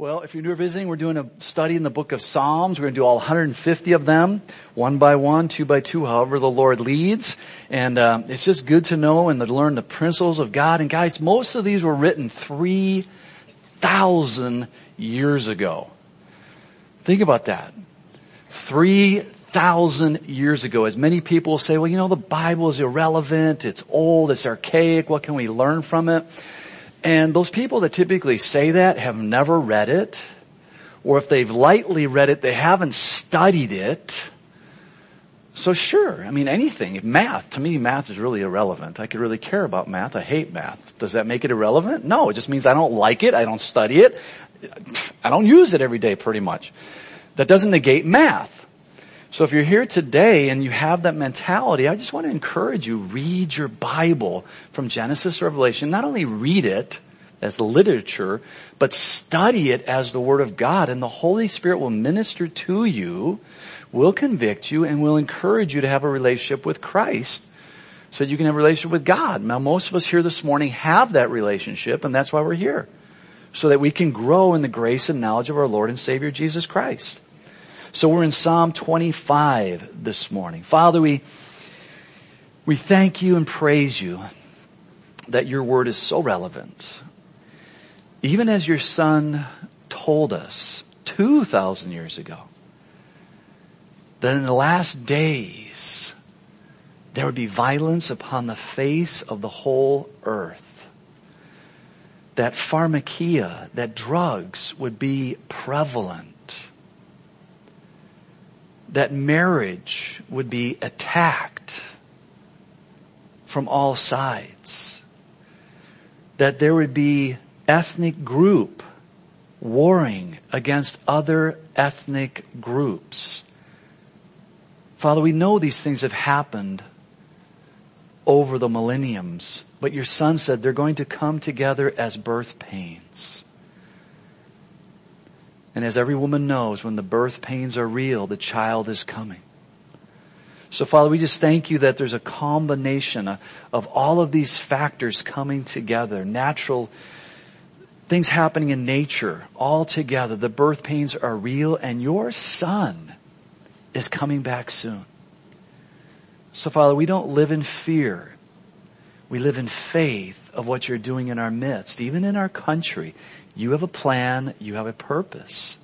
Well, if you're new or visiting, we're doing a study in the book of Psalms. We're going to do all 150 of them, one by one, two by two, however the Lord leads. And uh, it's just good to know and to learn the principles of God. And guys, most of these were written 3,000 years ago. Think about that. 3,000 years ago. As many people say, well, you know, the Bible is irrelevant, it's old, it's archaic, what can we learn from it? And those people that typically say that have never read it, or if they've lightly read it, they haven't studied it. So sure, I mean anything, math, to me math is really irrelevant. I could really care about math, I hate math. Does that make it irrelevant? No, it just means I don't like it, I don't study it, I don't use it every day pretty much. That doesn't negate math. So if you're here today and you have that mentality, I just want to encourage you, read your Bible from Genesis to Revelation. Not only read it as literature, but study it as the Word of God and the Holy Spirit will minister to you, will convict you, and will encourage you to have a relationship with Christ so that you can have a relationship with God. Now most of us here this morning have that relationship and that's why we're here. So that we can grow in the grace and knowledge of our Lord and Savior Jesus Christ. So we're in Psalm 25 this morning. Father, we, we thank you and praise you that your word is so relevant. Even as your son told us 2,000 years ago that in the last days there would be violence upon the face of the whole earth. That pharmakia, that drugs would be prevalent that marriage would be attacked from all sides. That there would be ethnic group warring against other ethnic groups. Father, we know these things have happened over the millenniums, but your son said they're going to come together as birth pains. And as every woman knows, when the birth pains are real, the child is coming. So Father, we just thank you that there's a combination of, all of these factors coming together, natural things happening in nature, all together. The birth pains are real and your son is coming back soon. So Father, we don't live in fear. We live in faith of what you're doing in our midst, even in our country, you have a plan. You have a purpose.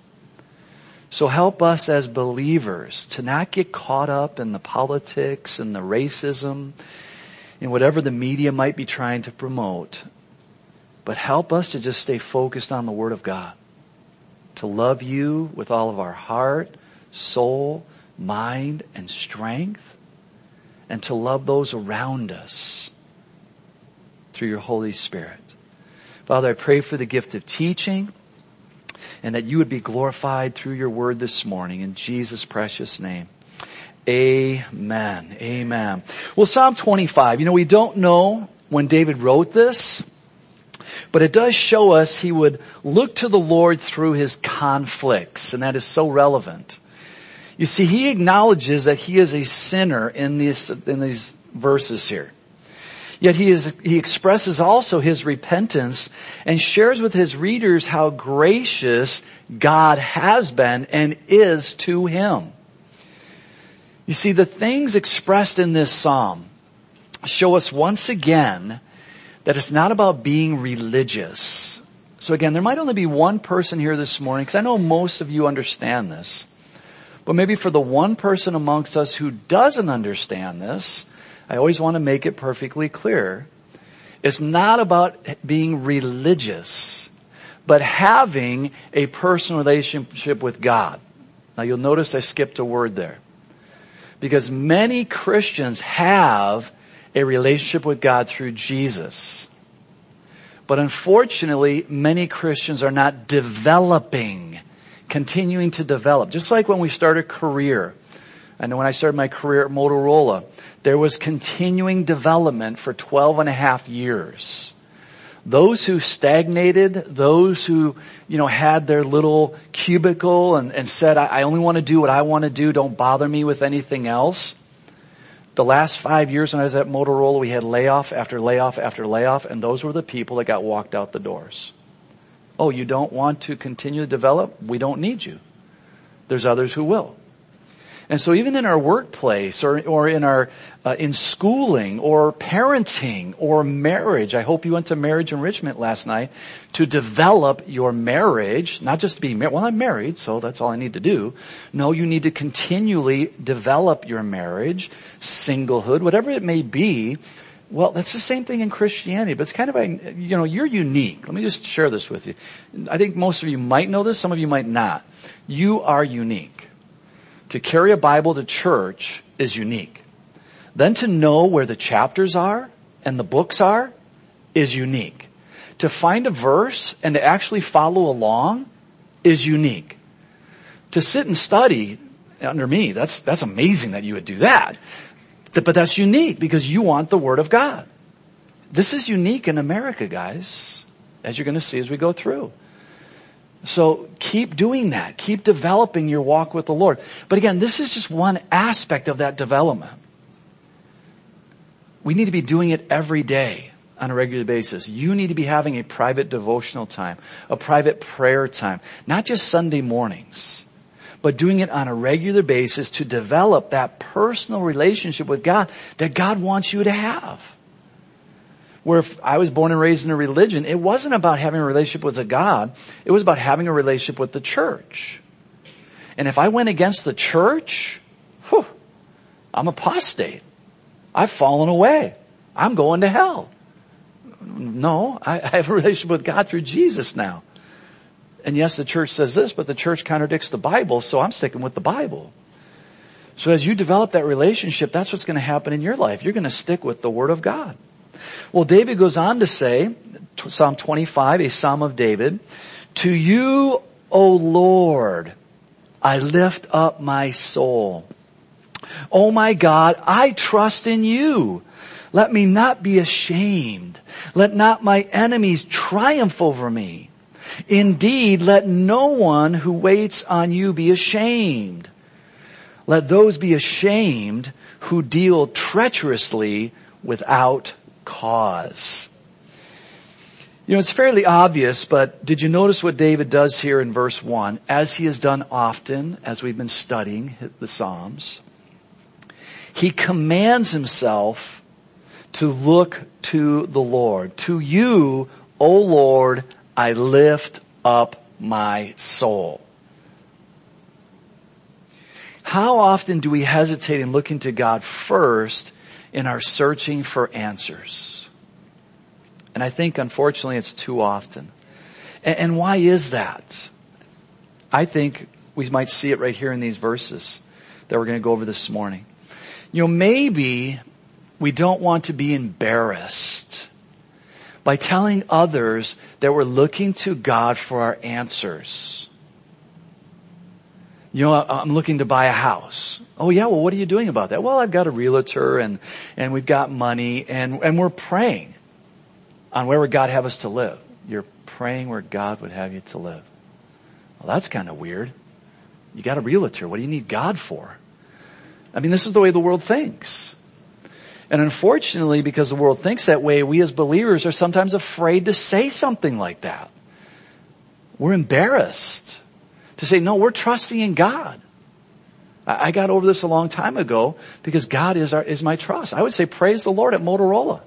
So help us as believers to not get caught up in the politics and the racism and whatever the media might be trying to promote. But help us to just stay focused on the Word of God. To love you with all of our heart, soul, mind, and strength. And to love those around us through your Holy Spirit. Father, I pray for the gift of teaching and that you would be glorified through your word this morning in Jesus' precious name. Amen. Amen. Well, Psalm 25, you know, we don't know when David wrote this, but it does show us he would look to the Lord through his conflicts, and that is so relevant. You see, he acknowledges that he is a sinner in these, in these verses here. Yet he is, he expresses also his repentance and shares with his readers how gracious God has been and is to him. You see, the things expressed in this psalm show us once again that it's not about being religious. So again, there might only be one person here this morning, because I know most of you understand this. But maybe for the one person amongst us who doesn't understand this, I always want to make it perfectly clear. It's not about being religious, but having a personal relationship with God. Now you'll notice I skipped a word there. Because many Christians have a relationship with God through Jesus. But unfortunately, many Christians are not developing, continuing to develop. Just like when we start a career. I know when I started my career at Motorola, there was continuing development for 12 and a half years. Those who stagnated, those who, you know, had their little cubicle and, and said, I, I only want to do what I want to do, don't bother me with anything else. The last five years when I was at Motorola, we had layoff after layoff after layoff, and those were the people that got walked out the doors. Oh, you don't want to continue to develop? We don't need you. There's others who will. And so even in our workplace or, or in our, uh, in schooling or parenting or marriage, I hope you went to marriage enrichment last night to develop your marriage, not just to be married. Well, I'm married, so that's all I need to do. No, you need to continually develop your marriage, singlehood, whatever it may be. Well, that's the same thing in Christianity, but it's kind of a, you know, you're unique. Let me just share this with you. I think most of you might know this, some of you might not. You are unique to carry a Bible to church is unique. Then to know where the chapters are and the books are is unique. To find a verse and to actually follow along is unique. To sit and study under me, that's, that's amazing that you would do that. But that's unique because you want the Word of God. This is unique in America, guys, as you're going to see as we go through. So keep doing that. Keep developing your walk with the Lord. But again, this is just one aspect of that development. We need to be doing it every day on a regular basis. You need to be having a private devotional time, a private prayer time, not just Sunday mornings, but doing it on a regular basis to develop that personal relationship with God that God wants you to have where if I was born and raised in a religion, it wasn't about having a relationship with a God. It was about having a relationship with the church. And if I went against the church, whew, I'm apostate. I've fallen away. I'm going to hell. No, I, I have a relationship with God through Jesus now. And yes, the church says this, but the church contradicts the Bible, so I'm sticking with the Bible. So as you develop that relationship, that's what's going to happen in your life. You're going to stick with the Word of God. Well, David goes on to say, Psalm 25, a Psalm of David, to you, O Lord, I lift up my soul. Oh my God, I trust in you. Let me not be ashamed. Let not my enemies triumph over me. Indeed, let no one who waits on you be ashamed. Let those be ashamed who deal treacherously without cause. You know, it's fairly obvious, but did you notice what David does here in verse 1? As he has done often as we've been studying the Psalms, he commands himself to look to the Lord. To you, O Lord, I lift up my soul. How often do we hesitate in looking to God first in our searching for answers. And I think unfortunately it's too often. And, and why is that? I think we might see it right here in these verses that we're going to go over this morning. You know, maybe we don't want to be embarrassed by telling others that we're looking to God for our answers. You know, I'm looking to buy a house. Oh yeah, well what are you doing about that? Well, I've got a realtor and, and we've got money and, and we're praying on where would God have us to live. You're praying where God would have you to live. Well, that's kind of weird. You got a realtor. What do you need God for? I mean, this is the way the world thinks. And unfortunately, because the world thinks that way, we as believers are sometimes afraid to say something like that. We're embarrassed to say, no, we're trusting in God. I got over this a long time ago because God is our, is my trust. I would say praise the Lord at Motorola.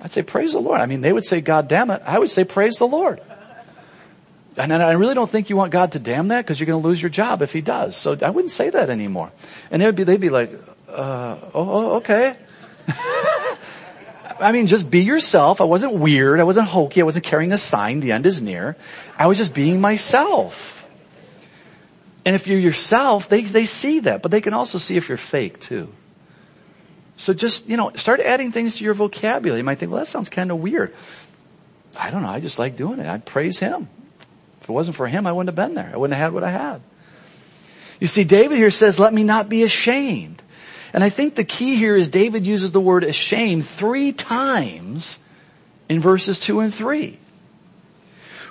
I'd say praise the Lord. I mean, they would say God damn it. I would say praise the Lord. And I really don't think you want God to damn that because you're going to lose your job if he does. So I wouldn't say that anymore. And they would be, they'd be like, uh, oh, oh okay. I mean, just be yourself. I wasn't weird. I wasn't hokey. I wasn't carrying a sign. The end is near. I was just being myself. And if you're yourself, they, they see that, but they can also see if you're fake too. So just, you know, start adding things to your vocabulary. You might think, well, that sounds kind of weird. I don't know. I just like doing it. I praise Him. If it wasn't for Him, I wouldn't have been there. I wouldn't have had what I had. You see, David here says, let me not be ashamed. And I think the key here is David uses the word ashamed three times in verses two and three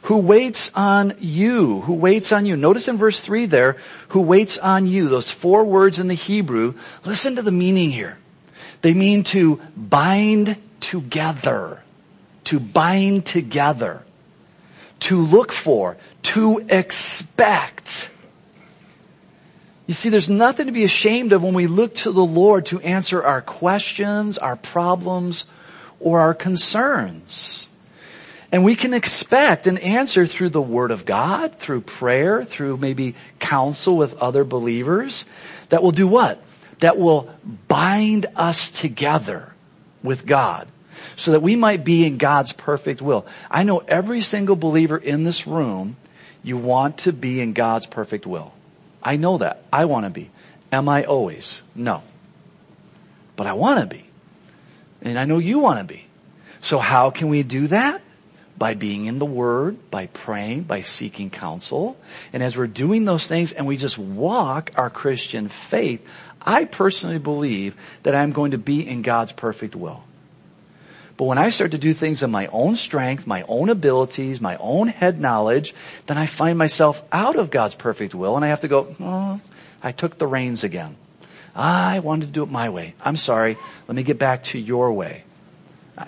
who waits on you, who waits on you. Notice in verse three there, who waits on you. Those four words in the Hebrew, listen to the meaning here. They mean to bind together. To bind together. to look for, to expect. You see, there's nothing to be ashamed of when we look to the Lord to answer our questions, our problems, or our concerns. And we can expect an answer through the Word of God, through prayer, through maybe counsel with other believers that will do what? That will bind us together with God so that we might be in God's perfect will. I know every single believer in this room, you want to be in God's perfect will. I know that. I want to be. Am I always? No. But I want to be. And I know you want to be. So how can we do that? By being in the Word, by praying, by seeking counsel. And as we're doing those things and we just walk our Christian faith, I personally believe that I'm going to be in God's perfect will. But when I start to do things in my own strength, my own abilities, my own head knowledge, then I find myself out of God's perfect will and I have to go, oh, I took the reins again. I wanted to do it my way. I'm sorry. Let me get back to your way.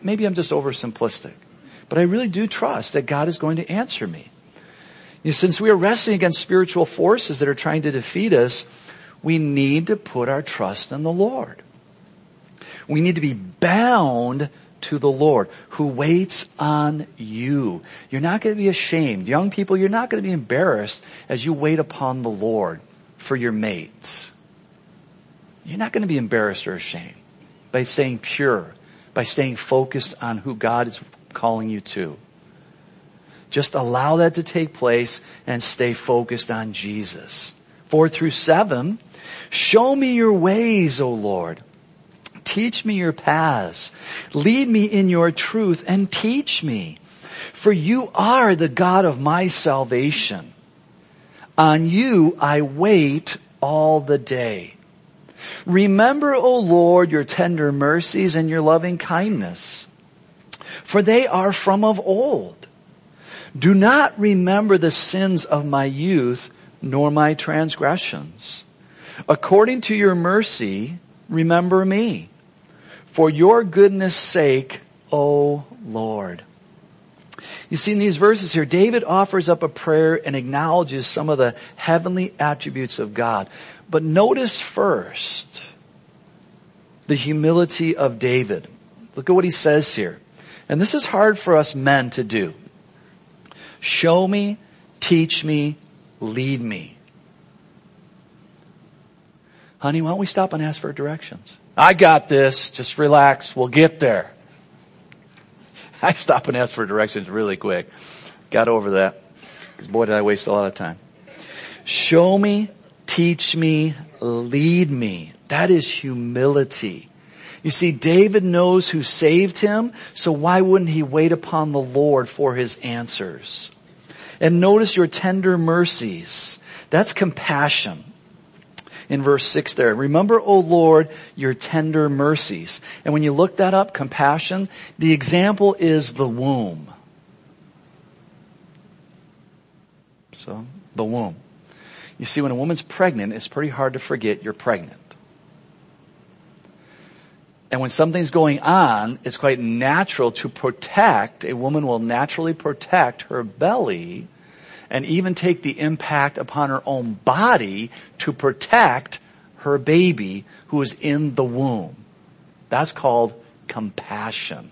Maybe I'm just oversimplistic, but I really do trust that God is going to answer me. You know, since we are wrestling against spiritual forces that are trying to defeat us, we need to put our trust in the Lord. We need to be bound to the Lord who waits on you. You're not going to be ashamed. Young people, you're not going to be embarrassed as you wait upon the Lord for your mates. You're not going to be embarrassed or ashamed by staying pure, by staying focused on who God is calling you to. Just allow that to take place and stay focused on Jesus. Four through seven, show me your ways, O Lord. Teach me your paths. Lead me in your truth and teach me. For you are the God of my salvation. On you I wait all the day. Remember, O Lord, your tender mercies and your loving kindness, for they are from of old. Do not remember the sins of my youth, nor my transgressions. According to your mercy, remember me for your goodness sake, O Lord. You see in these verses here, David offers up a prayer and acknowledges some of the heavenly attributes of God. But notice first the humility of David. Look at what he says here. And this is hard for us men to do. Show me, teach me, lead me. Honey, why don't we stop and ask for directions? I got this. Just relax. We'll get there. I stop and ask for directions really quick. Got over that. Because boy, did I waste a lot of time. Show me, teach me, lead me. That is humility. You see, David knows who saved him, so why wouldn't he wait upon the Lord for his answers? And notice your tender mercies. That's compassion in verse 6 there. Remember, O Lord, your tender mercies. And when you look that up, compassion, the example is the womb. So, the womb. You see, when a woman's pregnant, it's pretty hard to forget you're pregnant. And when something's going on, it's quite natural to protect, a woman will naturally protect her belly and even take the impact upon her own body to protect her baby who is in the womb. That's called compassion.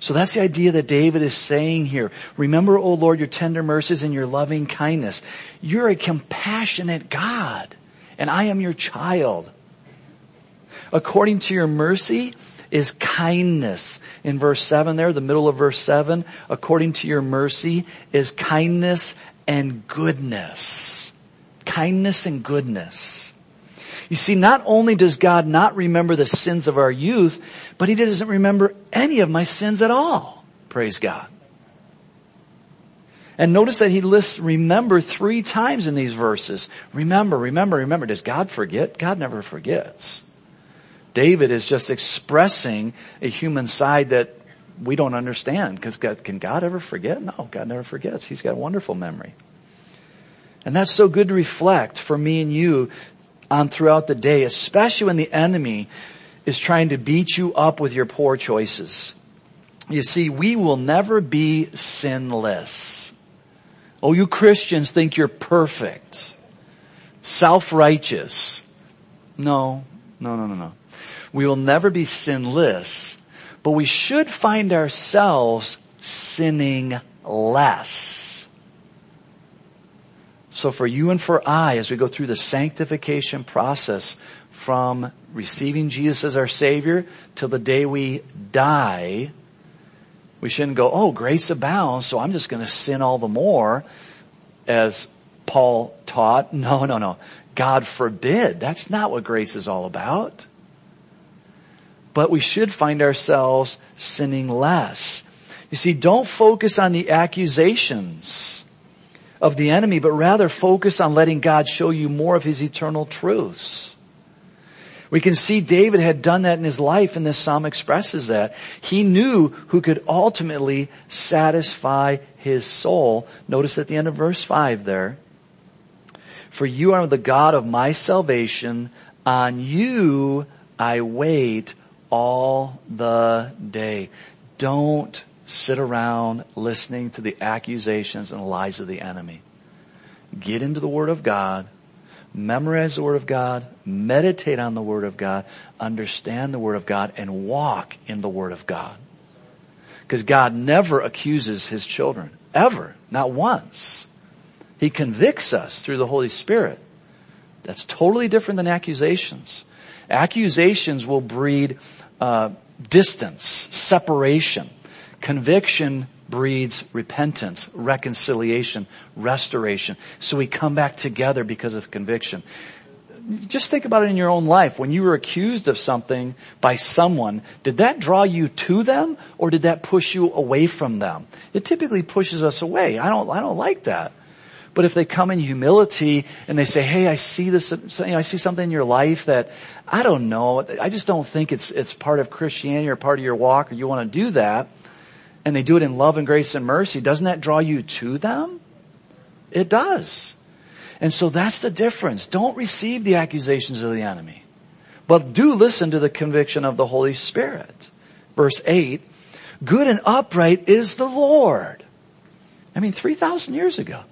So that's the idea that David is saying here. Remember, O Lord, your tender mercies and your loving kindness. You're a compassionate God, and I am your child. According to your mercy, is kindness. In verse 7 there, the middle of verse 7, according to your mercy is kindness and goodness. Kindness and goodness. You see, not only does God not remember the sins of our youth, but He doesn't remember any of my sins at all. Praise God. And notice that he lists remember three times in these verses. Remember, remember, remember. Does God forget? God never forgets. David is just expressing a human side that we don't understand because can God ever forget? No, God never forgets. He's got a wonderful memory. And that's so good to reflect for me and you on throughout the day, especially when the enemy is trying to beat you up with your poor choices. You see, we will never be sinless. Oh, you Christians think you're perfect. Self-righteous. No, no, no, no, no. We will never be sinless, but we should find ourselves sinning less. So for you and for I, as we go through the sanctification process from receiving Jesus as our Savior till the day we die, we shouldn't go, oh, grace abounds, so I'm just going to sin all the more, as Paul taught. No, no, no. God forbid. That's not what grace is all about. But we should find ourselves sinning less. You see, don't focus on the accusations of the enemy, but rather focus on letting God show you more of his eternal truths. We can see David had done that in his life and this psalm expresses that. He knew who could ultimately satisfy his soul. Notice at the end of verse 5 there. For you are the God of my salvation. On you I wait all the day. Don't sit around listening to the accusations and lies of the enemy. Get into the Word of God memorize the Word of God, meditate on the Word of God, understand the Word of God, and walk in the Word of God. Because God never accuses His children. Ever. Not once. He convicts us through the Holy Spirit. That's totally different than accusations. Accusations will breed uh, distance, separation. Conviction breeds repentance, reconciliation, restoration. So we come back together because of conviction. Just think about it in your own life. When you were accused of something by someone, did that draw you to them or did that push you away from them? It typically pushes us away. I don't, I don't like that. But if they come in humility and they say, "Hey, I see this, you know, I see something in your life that I don't know. I just don't think it's it's part of Christianity or part of your walk, or you want to do that," and they do it in love and grace and mercy, doesn't that draw you to them? It does. And so that's the difference. Don't receive the accusations of the enemy, but do listen to the conviction of the Holy Spirit. Verse 8, good and upright is the Lord. I mean, 3,000 years ago.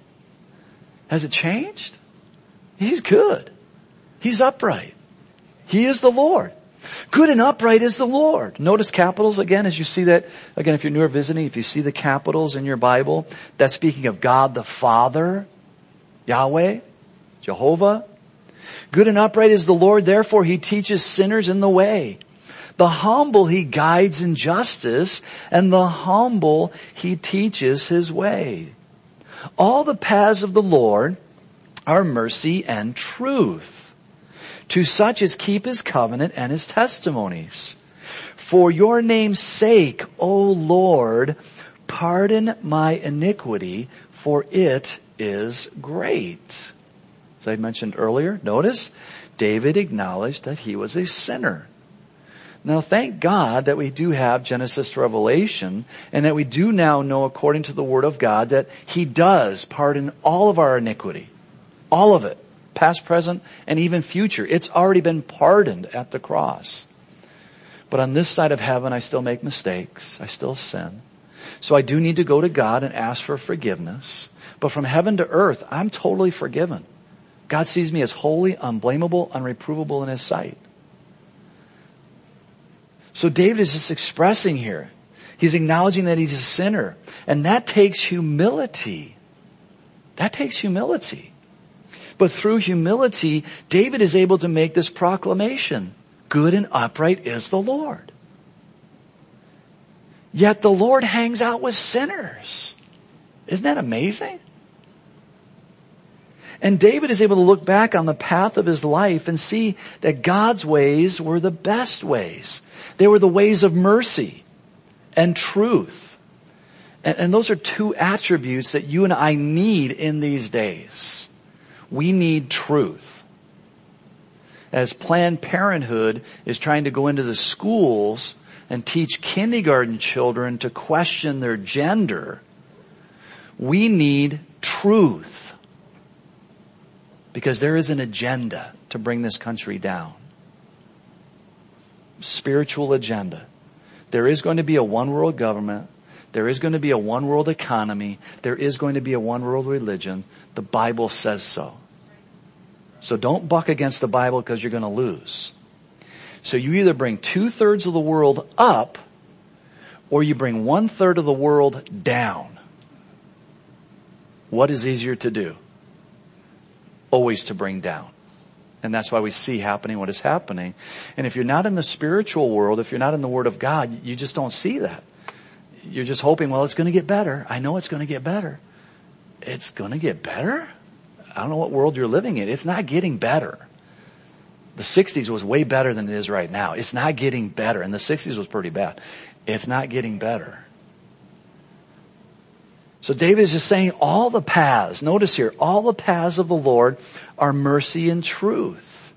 Has it changed? He's good. He's upright. He is the Lord. Good and upright is the Lord. Notice capitals again as you see that, again if you're new or visiting, if you see the capitals in your Bible, that's speaking of God the Father, Yahweh, Jehovah. Good and upright is the Lord, therefore he teaches sinners in the way. The humble he guides in justice, and the humble he teaches his way. All the paths of the Lord are mercy and truth to such as keep his covenant and his testimonies. For your name's sake, O Lord, pardon my iniquity, for it is great. As I mentioned earlier, notice David acknowledged that he was a sinner. Now thank God that we do have Genesis to Revelation and that we do now know according to the Word of God that He does pardon all of our iniquity. All of it past, present, and even future. It's already been pardoned at the cross. But on this side of heaven, I still make mistakes. I still sin. So I do need to go to God and ask for forgiveness. But from heaven to earth, I'm totally forgiven. God sees me as holy, unblameable, unreprovable in His sight. So David is just expressing here. He's acknowledging that he's a sinner. And that takes humility. That takes humility. But through humility, David is able to make this proclamation. Good and upright is the Lord. Yet the Lord hangs out with sinners. Isn't that amazing? And David is able to look back on the path of his life and see that God's ways were the best ways. They were the ways of mercy and truth. And, and those are two attributes that you and I need in these days. We need truth. As Planned Parenthood is trying to go into the schools and teach kindergarten children to question their gender, we need truth. Because there is an agenda to bring this country down. Spiritual agenda. There is going to be a one world government. There is going to be a one world economy. There is going to be a one world religion. The Bible says so. So don't buck against the Bible because you're going to lose. So you either bring two thirds of the world up or you bring one third of the world down. What is easier to do? Always to bring down. And that's why we see happening what is happening. And if you're not in the spiritual world, if you're not in the Word of God, you just don't see that. You're just hoping, well, it's going to get better. I know it's going to get better. It's going to get better? I don't know what world you're living in. It's not getting better. The 60s was way better than it is right now. It's not getting better. And the 60s was pretty bad. It's not getting better. So David is just saying all the paths, notice here, all the paths of the Lord are mercy and truth.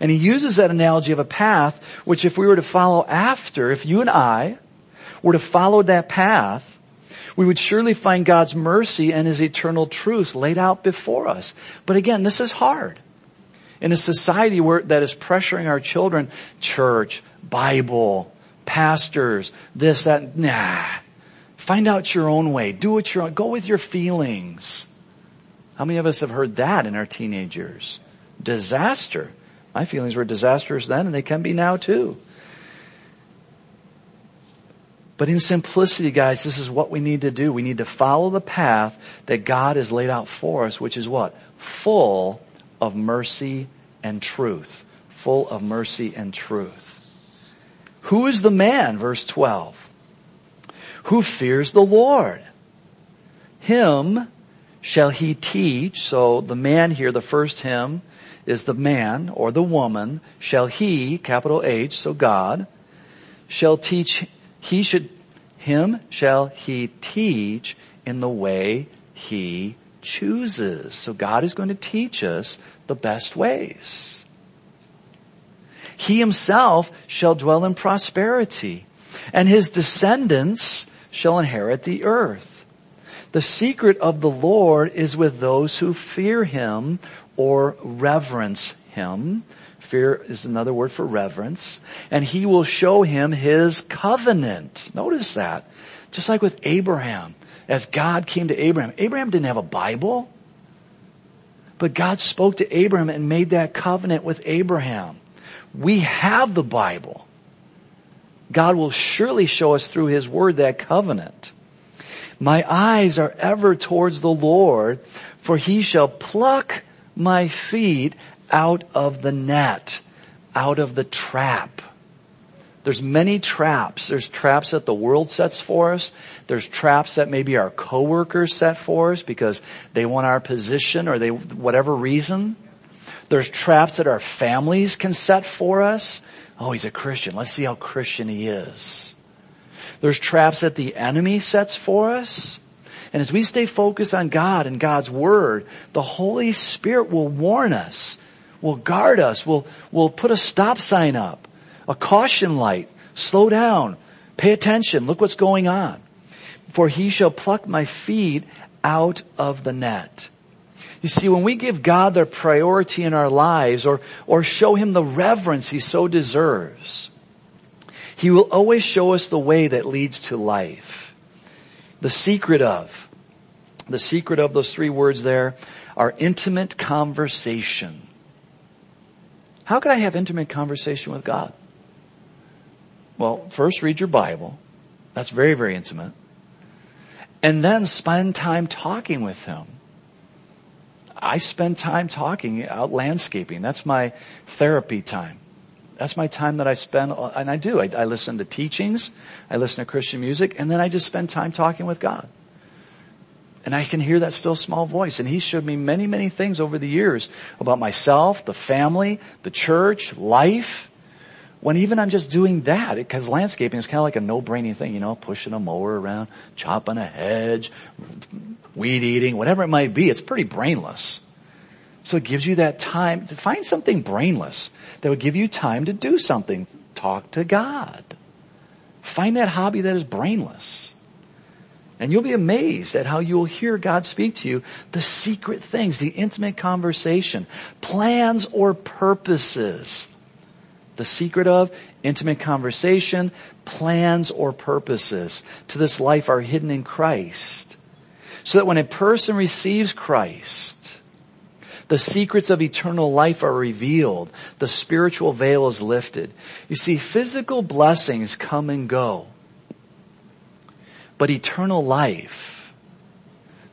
And he uses that analogy of a path, which if we were to follow after, if you and I were to follow that path, we would surely find God's mercy and his eternal truths laid out before us. But again, this is hard. In a society where, that is pressuring our children, church, Bible, pastors, this, that, nah. Find out your own way. Do it your own. Go with your feelings. How many of us have heard that in our teenage years? Disaster. My feelings were disastrous then and they can be now too. But in simplicity, guys, this is what we need to do. We need to follow the path that God has laid out for us, which is what? Full of mercy and truth. Full of mercy and truth. Who is the man? Verse 12. Who fears the Lord? Him shall he teach. So the man here, the first him, is the man or the woman. Shall he, capital H, so God, shall teach, he should, him shall he teach in the way he chooses. So God is going to teach us the best ways. He himself shall dwell in prosperity and his descendants shall inherit the earth. The secret of the Lord is with those who fear him or reverence him. Fear is another word for reverence. And he will show him his covenant. Notice that. Just like with Abraham. As God came to Abraham. Abraham didn't have a Bible. But God spoke to Abraham and made that covenant with Abraham. We have the Bible. God will surely show us through His Word that covenant. My eyes are ever towards the Lord, for He shall pluck my feet out of the net, out of the trap. There's many traps. There's traps that the world sets for us. There's traps that maybe our coworkers set for us because they want our position or they, whatever reason. There's traps that our families can set for us. Oh, he's a Christian. Let's see how Christian he is. There's traps that the enemy sets for us. And as we stay focused on God and God's Word, the Holy Spirit will warn us, will guard us, will, will put a stop sign up, a caution light, slow down, pay attention, look what's going on. For he shall pluck my feet out of the net. You see, when we give God the priority in our lives or, or show Him the reverence He so deserves, He will always show us the way that leads to life. The secret of, the secret of those three words there are intimate conversation. How can I have intimate conversation with God? Well, first read your Bible. That's very, very intimate. And then spend time talking with Him. I spend time talking out landscaping. That's my therapy time. That's my time that I spend, uh, and I do. I, I, listen to teachings, I listen to Christian music, and then I just spend time talking with God. And I can hear that still small voice. And He showed me many, many things over the years about myself, the family, the church, life. When even I'm just doing that, because landscaping is kind of like a no-brainy thing, you know, pushing a mower around, chopping a hedge, weed eating, whatever it might be. It's pretty brainless. So it gives you that time to find something brainless that would give you time to do something. Talk to God. Find that hobby that is brainless. And you'll be amazed at how you'll hear God speak to you the secret things, the intimate conversation, plans or purposes. The secret of intimate conversation, plans or purposes to this life are hidden in Christ. So that when a person receives Christ, the secrets of eternal life are revealed. The spiritual veil is lifted. You see, physical blessings come and go. But eternal life,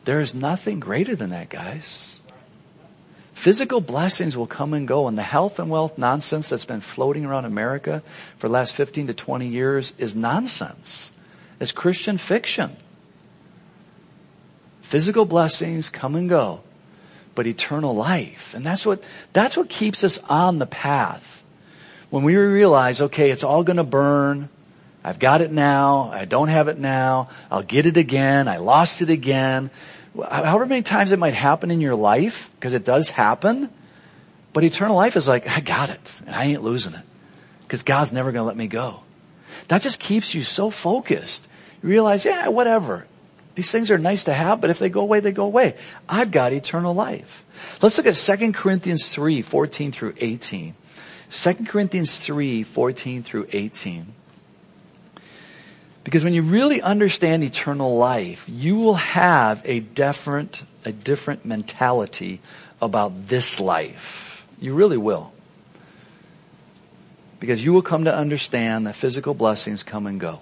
there is nothing greater than that, guys. Physical blessings will come and go and the health and wealth nonsense that's been floating around America for the last 15 to 20 years is nonsense. It's Christian fiction. Physical blessings come and go, but eternal life. And that's what, that's what keeps us on the path. When we realize, okay, it's all gonna burn. I've got it now. I don't have it now. I'll get it again. I lost it again however many times it might happen in your life, because it does happen, but eternal life is like, I got it, and I ain't losing it. Because God's never gonna let me go. That just keeps you so focused. You realize, yeah, whatever. These things are nice to have, but if they go away, they go away. I've got eternal life. Let's look at 2 Corinthians 3, 14 through 18. 2 Corinthians 3, 14 through 18. Because when you really understand eternal life, you will have a different, a different mentality about this life. You really will. Because you will come to understand that physical blessings come and go.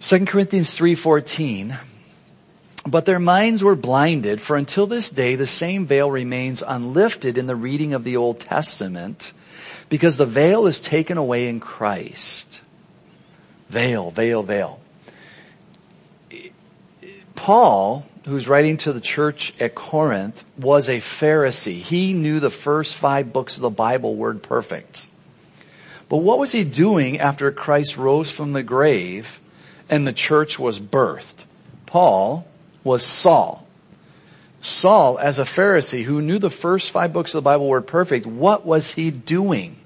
2 Corinthians 3:14 But their minds were blinded for until this day the same veil remains unlifted in the reading of the Old Testament because the veil is taken away in Christ. Veil, veil, veil. Paul, who's writing to the church at Corinth, was a Pharisee. He knew the first five books of the Bible word perfect. But what was he doing after Christ rose from the grave and the church was birthed? Paul was Saul. Saul, as a Pharisee who knew the first five books of the Bible were perfect, what was he doing?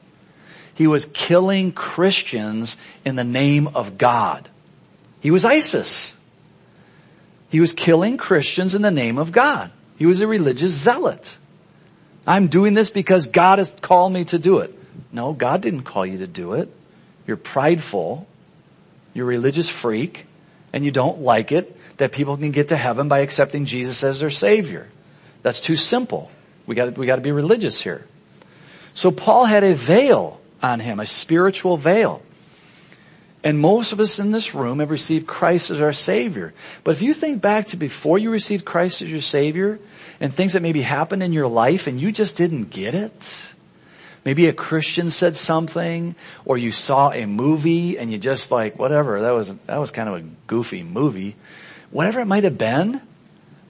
He was killing Christians in the name of God. He was ISIS. He was killing Christians in the name of God. He was a religious zealot. I'm doing this because God has called me to do it. No, God didn't call you to do it. You're prideful. You're a religious freak and you don't like it that people can get to heaven by accepting Jesus as their savior. That's too simple. We got we got to be religious here. So Paul had a veil on him, a spiritual veil. And most of us in this room have received Christ as our Savior. But if you think back to before you received Christ as your Savior and things that maybe happened in your life and you just didn't get it, maybe a Christian said something or you saw a movie and you just like, whatever, that was, that was kind of a goofy movie. Whatever it might have been,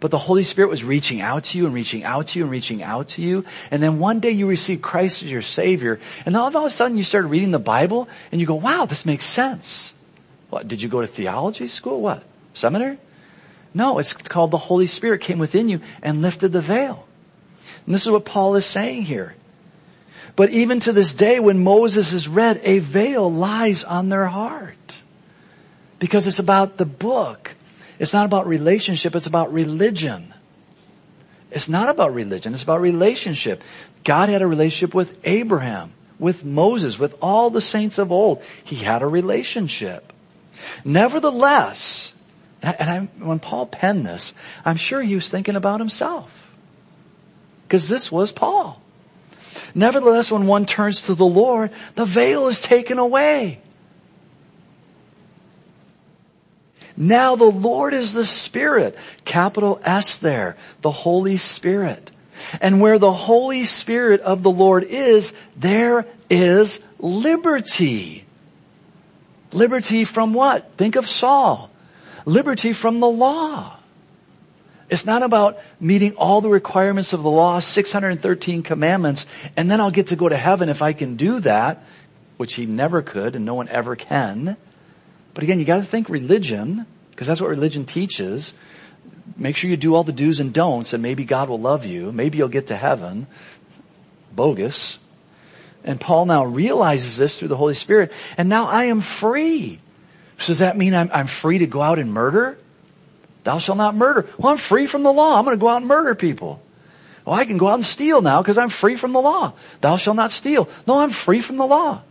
but the Holy Spirit was reaching out to you and reaching out to you and reaching out to you. And then one day you received Christ as your Savior. And all of a sudden you started reading the Bible and you go, wow, this makes sense. What, did you go to theology school? What? Seminary? No, it's called the Holy Spirit came within you and lifted the veil. And this is what Paul is saying here. But even to this day, when Moses is read, a veil lies on their heart. Because it's about the book it's not about relationship, it's about religion. It's not about religion, it's about relationship. God had a relationship with Abraham, with Moses, with all the saints of old. He had a relationship. Nevertheless, and I, when Paul penned this, I'm sure he was thinking about himself. Because this was Paul. Nevertheless, when one turns to the Lord, the veil is taken away. Now the Lord is the Spirit. Capital S there. The Holy Spirit. And where the Holy Spirit of the Lord is, there is liberty. Liberty from what? Think of Saul. Liberty from the law. It's not about meeting all the requirements of the law, 613 commandments, and then I'll get to go to heaven if I can do that, which he never could and no one ever can. But again, you gotta think religion, because that's what religion teaches. Make sure you do all the do's and don'ts and maybe God will love you. Maybe you'll get to heaven. Bogus. And Paul now realizes this through the Holy Spirit. And now I am free. So does that mean I'm, I'm free to go out and murder? Thou shalt not murder. Well, I'm free from the law. I'm going to go out and murder people. Well, I can go out and steal now because I'm free from the law. Thou shalt not steal. No, I'm free from the law.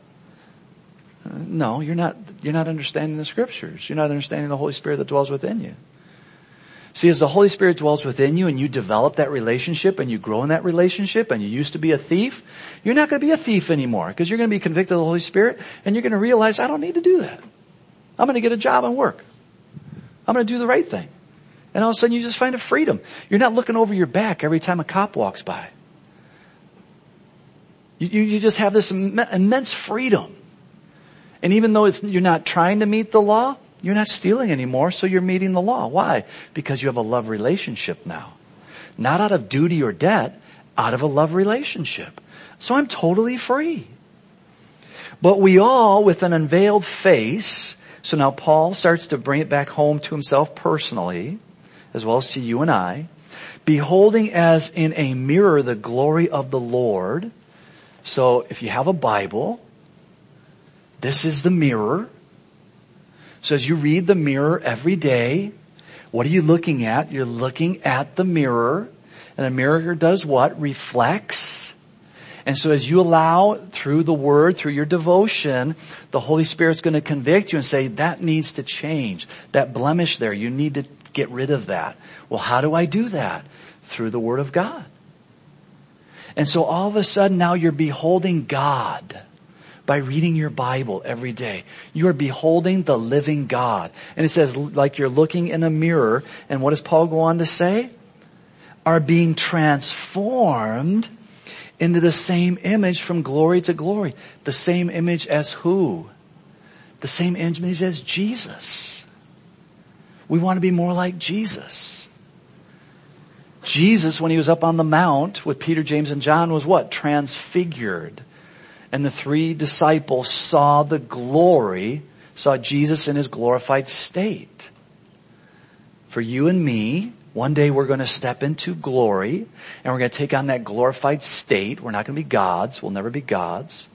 Uh, no, you're not, you're not understanding the scriptures. You're not understanding the Holy Spirit that dwells within you. See, as the Holy Spirit dwells within you and you develop that relationship and you grow in that relationship and you used to be a thief, you're not going to be a thief anymore because you're going to be convicted of the Holy Spirit and you're going to realize, I don't need to do that. I'm going to get a job and work. I'm going to do the right thing. And all of a sudden you just find a freedom. You're not looking over your back every time a cop walks by. You, you, you just have this Im- immense freedom. And even though you're not trying to meet the law, you're not stealing anymore, so you're meeting the law. Why? Because you have a love relationship now. Not out of duty or debt, out of a love relationship. So I'm totally free. But we all, with an unveiled face, so now Paul starts to bring it back home to himself personally, as well as to you and I, beholding as in a mirror the glory of the Lord. So if you have a Bible, this is the mirror. So as you read the mirror every day, what are you looking at? You're looking at the mirror. And a mirror does what? Reflects. And so as you allow through the word, through your devotion, the Holy Spirit's going to convict you and say, that needs to change. That blemish there, you need to get rid of that. Well, how do I do that? Through the word of God. And so all of a sudden now you're beholding God by reading your Bible every day. You are beholding the living God. And it says like you're looking in a mirror. And what does Paul go on to say? Are being transformed into the same image from glory to glory. The same image as who? The same image as Jesus. We want to be more like Jesus. Jesus, when he was up on the mount with Peter, James, and John, was what? Transfigured and the three disciples saw the glory, saw Jesus in his glorified state. For you and me, one day we're going to step into glory and we're going to take on that glorified state. We're not going to be gods. We'll never be gods.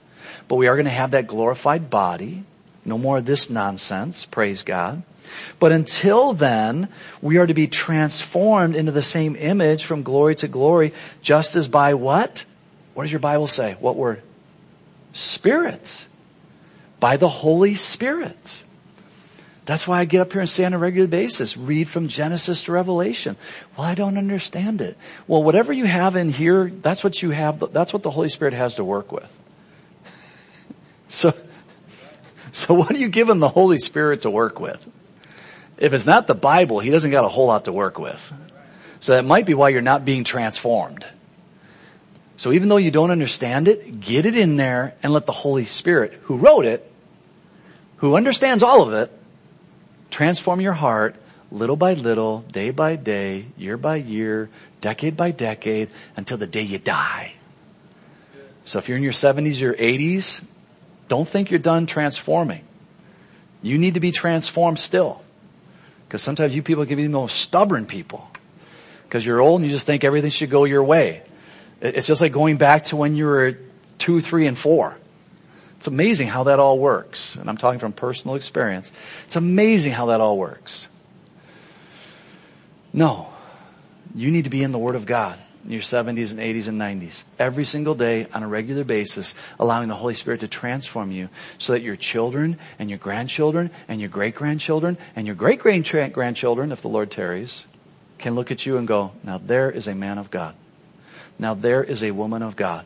But we are going to have that glorified body. No more of this nonsense. Praise God. But until then, we are to be transformed into the same image from glory to glory, just as by what? What does your Bible say? What word? Spirit. By the Holy Spirit. That's why I get up here and say on a regular basis, read from Genesis to Revelation. Well, I don't understand it. Well, whatever you have in here, that's what you have, that's what the Holy Spirit has to work with. so, so what are you giving the Holy Spirit to work with? If it's not the Bible, He doesn't got a whole lot to work with. So that might be why you're not being transformed. So even though you don't understand it, get it in there and let the Holy Spirit, who wrote it, who understands all of it, transform your heart little by little, day by day, year by year, decade by decade, until the day you die. So if you're in your 70s or 80s, don't think you're done transforming. You need to be transformed still. Because sometimes you people can be the most stubborn people. Because you're old and you just think everything should go your way. It's just like going back to when you were two, three, and four. It's amazing how that all works. And I'm talking from personal experience. It's amazing how that all works. No. You need to be in the Word of God in your 70s and 80s and 90s. Every single day on a regular basis, allowing the Holy Spirit to transform you so that your children and your grandchildren and your great grandchildren and your great great grandchildren, if the Lord tarries, can look at you and go, now there is a man of God. Now there is a woman of God.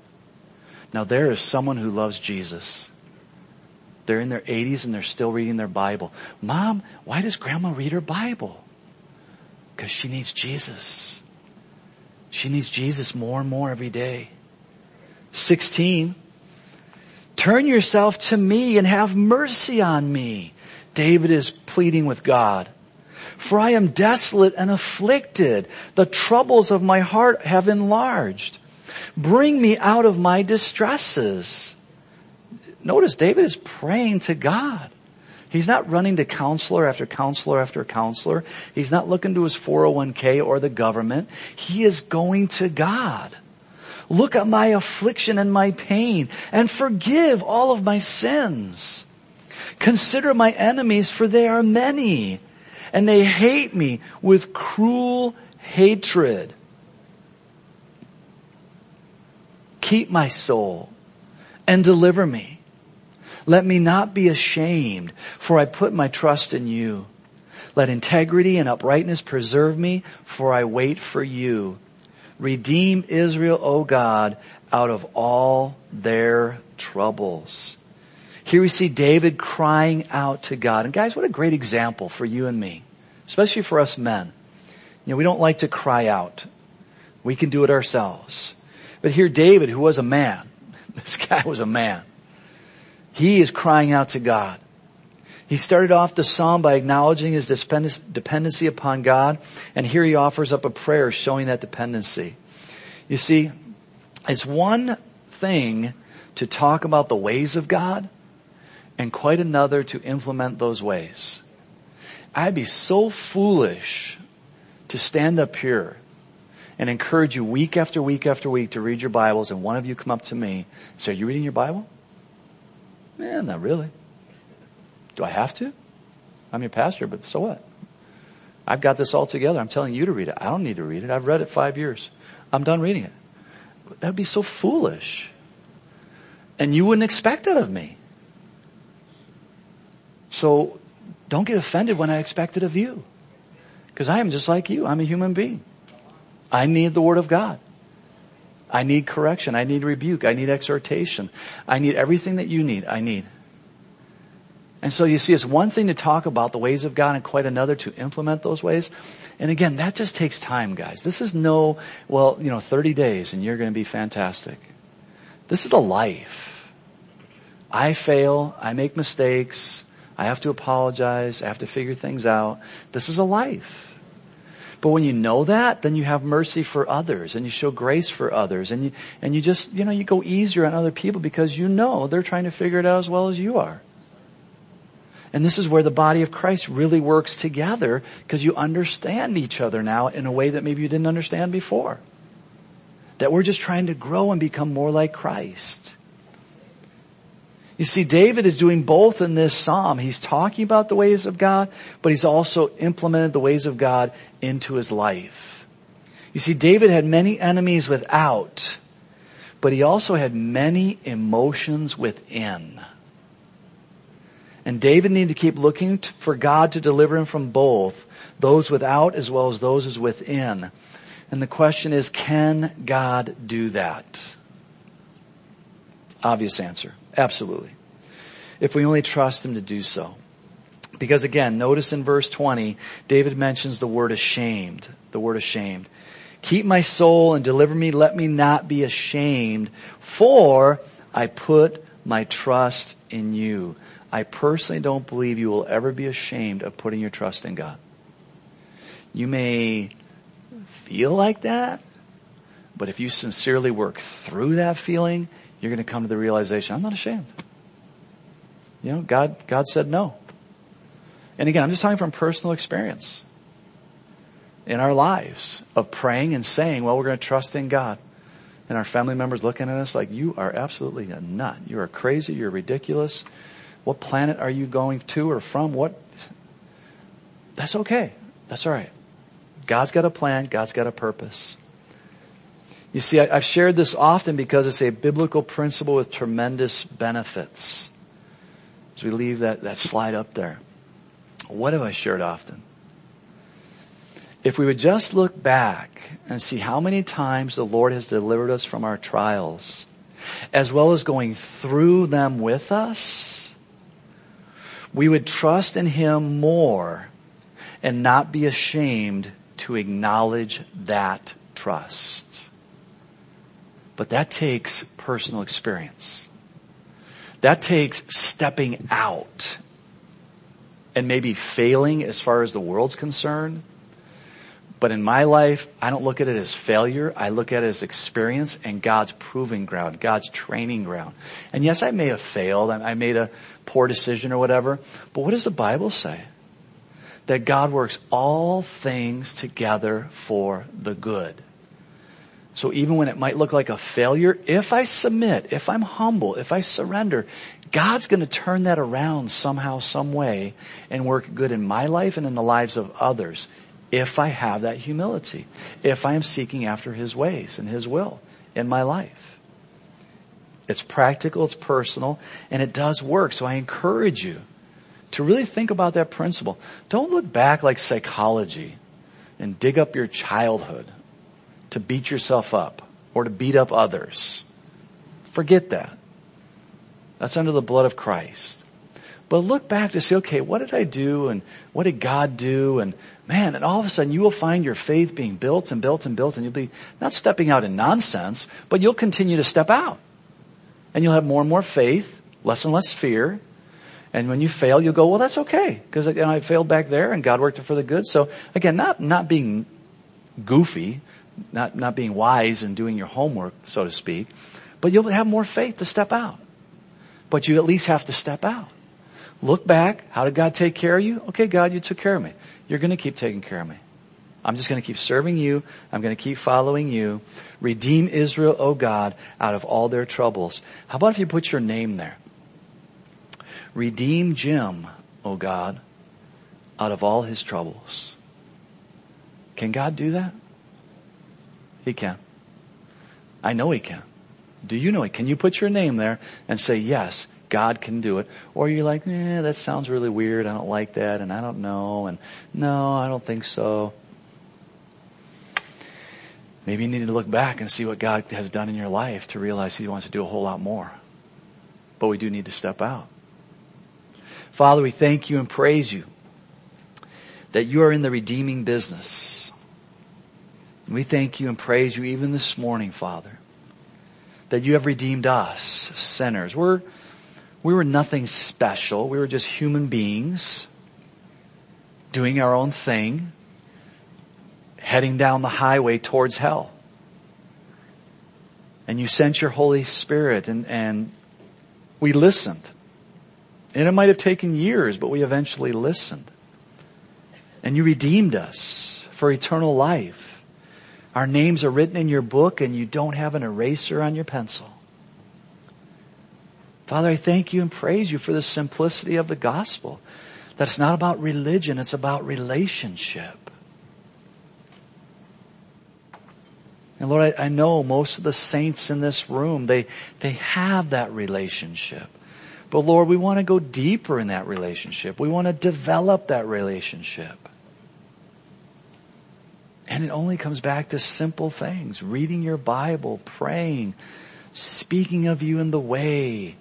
Now there is someone who loves Jesus. They're in their 80s and they're still reading their Bible. Mom, why does grandma read her Bible? Because she needs Jesus. She needs Jesus more and more every day. 16. Turn yourself to me and have mercy on me. David is pleading with God. For I am desolate and afflicted. The troubles of my heart have enlarged. Bring me out of my distresses. Notice David is praying to God. He's not running to counselor after counselor after counselor. He's not looking to his 401k or the government. He is going to God. Look at my affliction and my pain and forgive all of my sins. Consider my enemies for they are many and they hate me with cruel hatred. Keep my soul and deliver me. Let me not be ashamed, for I put my trust in you. Let integrity and uprightness preserve me, for I wait for you. Redeem Israel, O God, out of all their troubles. Here we see David crying out to God. And guys, what a great example for you and me, especially for us men. You know, we don't like to cry out. We can do it ourselves. But here David, who was a man, this guy was a man. He is crying out to God. He started off the psalm by acknowledging his dependency upon God, and here he offers up a prayer showing that dependency. You see, it's one thing to talk about the ways of God, and quite another to implement those ways. I'd be so foolish to stand up here and encourage you week after week after week to read your Bibles and one of you come up to me and say, are you reading your Bible? Man, not really. Do I have to? I'm your pastor, but so what? I've got this all together. I'm telling you to read it. I don't need to read it. I've read it five years. I'm done reading it. That would be so foolish. And you wouldn't expect that of me. So don't get offended when I expect it of you. Because I am just like you. I'm a human being. I need the Word of God. I need correction. I need rebuke. I need exhortation. I need everything that you need. I need. And so you see, it's one thing to talk about the ways of God and quite another to implement those ways. And again, that just takes time, guys. This is no, well, you know, 30 days and you're going to be fantastic. This is a life. I fail. I make mistakes. I have to apologize. I have to figure things out. This is a life. But when you know that, then you have mercy for others and you show grace for others and you, and you just, you know, you go easier on other people because you know they're trying to figure it out as well as you are. And this is where the body of Christ really works together because you understand each other now in a way that maybe you didn't understand before. That we're just trying to grow and become more like Christ. You see, David is doing both in this psalm. He's talking about the ways of God, but he's also implemented the ways of God into his life. You see, David had many enemies without, but he also had many emotions within. And David needed to keep looking for God to deliver him from both, those without as well as those as within. And the question is, can God do that? Obvious answer. Absolutely. If we only trust Him to do so. Because again, notice in verse 20, David mentions the word ashamed. The word ashamed. Keep my soul and deliver me. Let me not be ashamed for I put my trust in you. I personally don't believe you will ever be ashamed of putting your trust in God. You may feel like that, but if you sincerely work through that feeling you're going to come to the realization, I'm not ashamed. You know, God, God said no. And again, I'm just talking from personal experience in our lives of praying and saying, well, we're going to trust in God. And our family members looking at us like, you are absolutely a nut. You are crazy. You're ridiculous. What planet are you going to or from? What? That's okay. That's all right. God's got a plan. God's got a purpose. You see, I, have shared this often because it's a biblical principle with tremendous benefits. As we leave that, that slide up there. What have I shared often? If we would just look back and see how many times the Lord has delivered us from our trials, as well as going through them with us, we would trust in Him more and not be ashamed to acknowledge that trust. But that takes personal experience. That takes stepping out and maybe failing as far as the world's concerned. But in my life, I don't look at it as failure. I look at it as experience and God's proving ground, God's training ground. And yes, I may have failed. I made a poor decision or whatever. But what does the Bible say? That God works all things together for the good. So even when it might look like a failure, if I submit, if I'm humble, if I surrender, God's going to turn that around somehow, some way and work good in my life and in the lives of others if I have that humility, if I am seeking after His ways and His will in my life. It's practical, it's personal, and it does work. So I encourage you to really think about that principle. Don't look back like psychology and dig up your childhood to beat yourself up or to beat up others. Forget that. That's under the blood of Christ. But look back to say, okay, what did I do and what did God do? And man, and all of a sudden you will find your faith being built and built and built and you'll be not stepping out in nonsense, but you'll continue to step out. And you'll have more and more faith, less and less fear. And when you fail, you'll go, well, that's okay. Because you know, I failed back there and God worked it for the good. So again, not, not being goofy, not, not being wise and doing your homework, so to speak, but you'll have more faith to step out. But you at least have to step out. Look back. How did God take care of you? Okay, God, you took care of me. You're going to keep taking care of me. I'm just going to keep serving you. I'm going to keep following you. Redeem Israel, O God, out of all their troubles. How about if you put your name there? Redeem Jim, O God, out of all his troubles. Can God do that? He can. I know he can. Do you know it? Can you put your name there and say, yes, God can do it? Or you're like, eh, that sounds really weird. I don't like that and I don't know and no, I don't think so. Maybe you need to look back and see what God has done in your life to realize He wants to do a whole lot more. But we do need to step out. Father, we thank you and praise you that you are in the redeeming business. We thank you and praise you even this morning, Father, that you have redeemed us, sinners. We're, we were nothing special. We were just human beings doing our own thing heading down the highway towards hell. And you sent your Holy Spirit and, and we listened. And it might have taken years, but we eventually listened. And you redeemed us for eternal life. Our names are written in your book and you don't have an eraser on your pencil. Father, I thank you and praise you for the simplicity of the gospel. That it's not about religion, it's about relationship. And Lord, I, I know most of the saints in this room, they, they have that relationship. But Lord, we want to go deeper in that relationship. We want to develop that relationship. And it only comes back to simple things. Reading your Bible, praying, speaking of you in the way,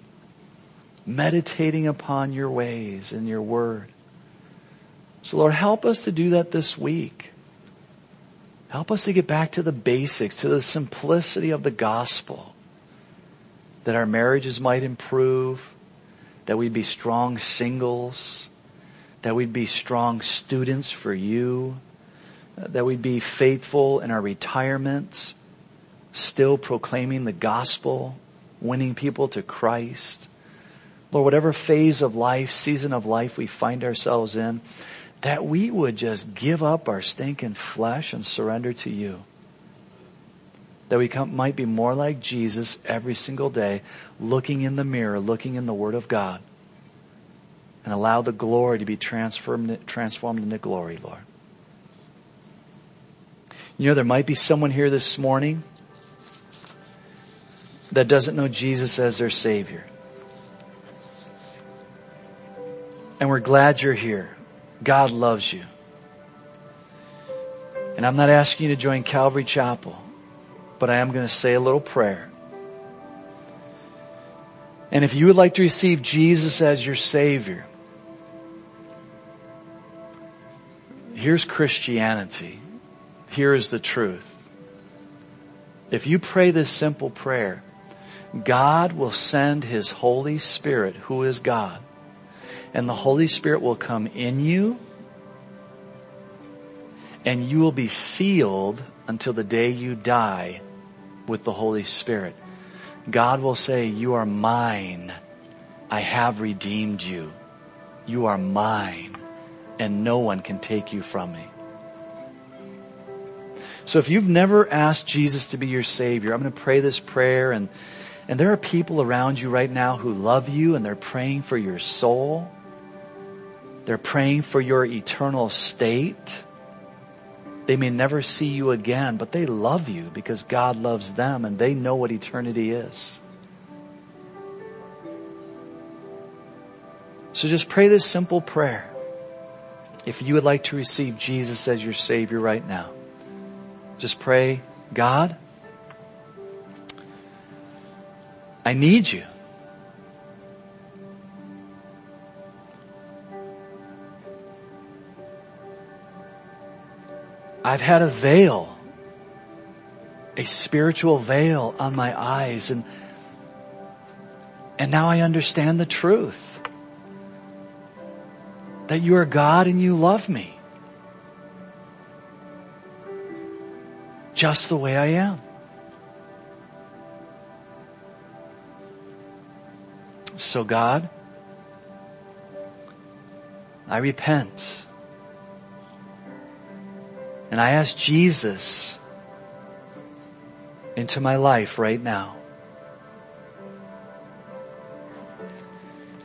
meditating upon your ways and your word. So Lord, help us to do that this week. Help us to get back to the basics, to the simplicity of the gospel. That our marriages might improve, that we'd be strong singles, that we'd be strong students for you, that we'd be faithful in our retirements, still proclaiming the gospel, winning people to Christ. Lord, whatever phase of life, season of life we find ourselves in, that we would just give up our stinking flesh and surrender to you. That we come, might be more like Jesus every single day, looking in the mirror, looking in the Word of God, and allow the glory to be transformed, transformed into glory, Lord. You know, there might be someone here this morning that doesn't know Jesus as their Savior. And we're glad you're here. God loves you. And I'm not asking you to join Calvary Chapel, but I am going to say a little prayer. And if you would like to receive Jesus as your Savior, here's Christianity. Here is the truth. If you pray this simple prayer, God will send His Holy Spirit, who is God, and the Holy Spirit will come in you and you will be sealed until the day you die with the Holy Spirit. God will say, you are mine. I have redeemed you. You are mine and no one can take you from me. So if you've never asked Jesus to be your savior, I'm going to pray this prayer and, and there are people around you right now who love you and they're praying for your soul. They're praying for your eternal state. They may never see you again, but they love you because God loves them and they know what eternity is. So just pray this simple prayer if you would like to receive Jesus as your Savior right now just pray, God, I need you. I've had a veil, a spiritual veil on my eyes and, and now I understand the truth that you are God and you love me just the way I am. So God, I repent. And I ask Jesus into my life right now.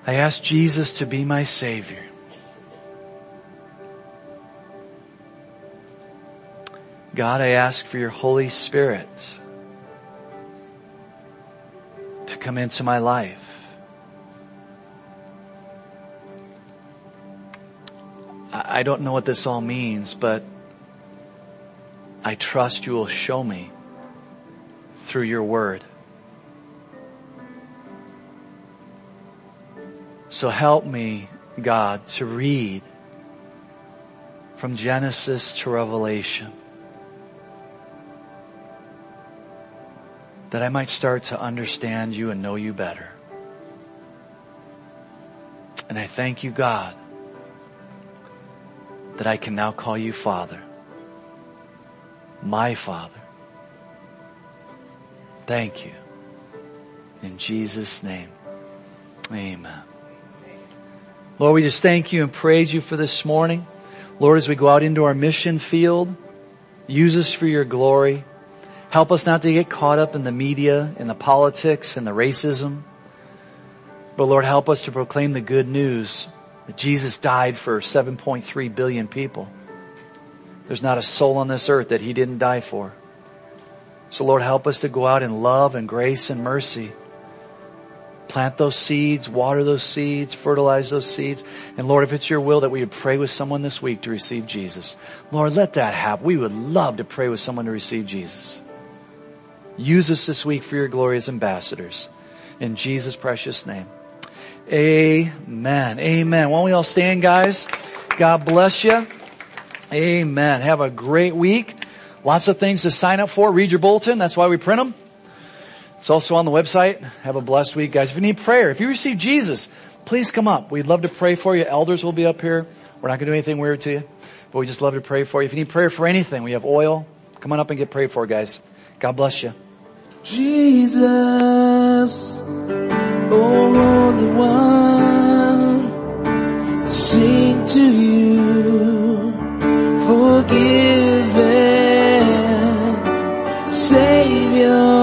I ask Jesus to be my Savior. God, I ask for your Holy Spirit to come into my life. I don't know what this all means, but I trust you will show me through your word. So help me, God, to read from Genesis to Revelation. That I might start to understand you and know you better. And I thank you, God, that I can now call you Father my Father. Thank you. In Jesus' name, amen. Lord, we just thank you and praise you for this morning. Lord, as we go out into our mission field, use us for your glory. Help us not to get caught up in the media, in the politics, and the racism. But Lord, help us to proclaim the good news that Jesus died for 7.3 billion people. There's not a soul on this earth that He didn't die for. So Lord, help us to go out in love and grace and mercy. Plant those seeds, water those seeds, fertilize those seeds. And Lord, if it's your will that we would pray with someone this week to receive Jesus, Lord, let that happen. We would love to pray with someone to receive Jesus. Use us this week for your glorious ambassadors. In Jesus' precious name. Amen. Amen. Why don't we all stand, guys? God bless you. Amen. Have a great week. Lots of things to sign up for. Read your bulletin. That's why we print them. It's also on the website. Have a blessed week, guys. If you need prayer, if you receive Jesus, please come up. We'd love to pray for you. Elders will be up here. We're not going to do anything weird to you, but we just love to pray for you. If you need prayer for anything, we have oil. Come on up and get prayed for, guys. God bless you. Jesus, oh Holy One, sing to you, forgiven, Savior,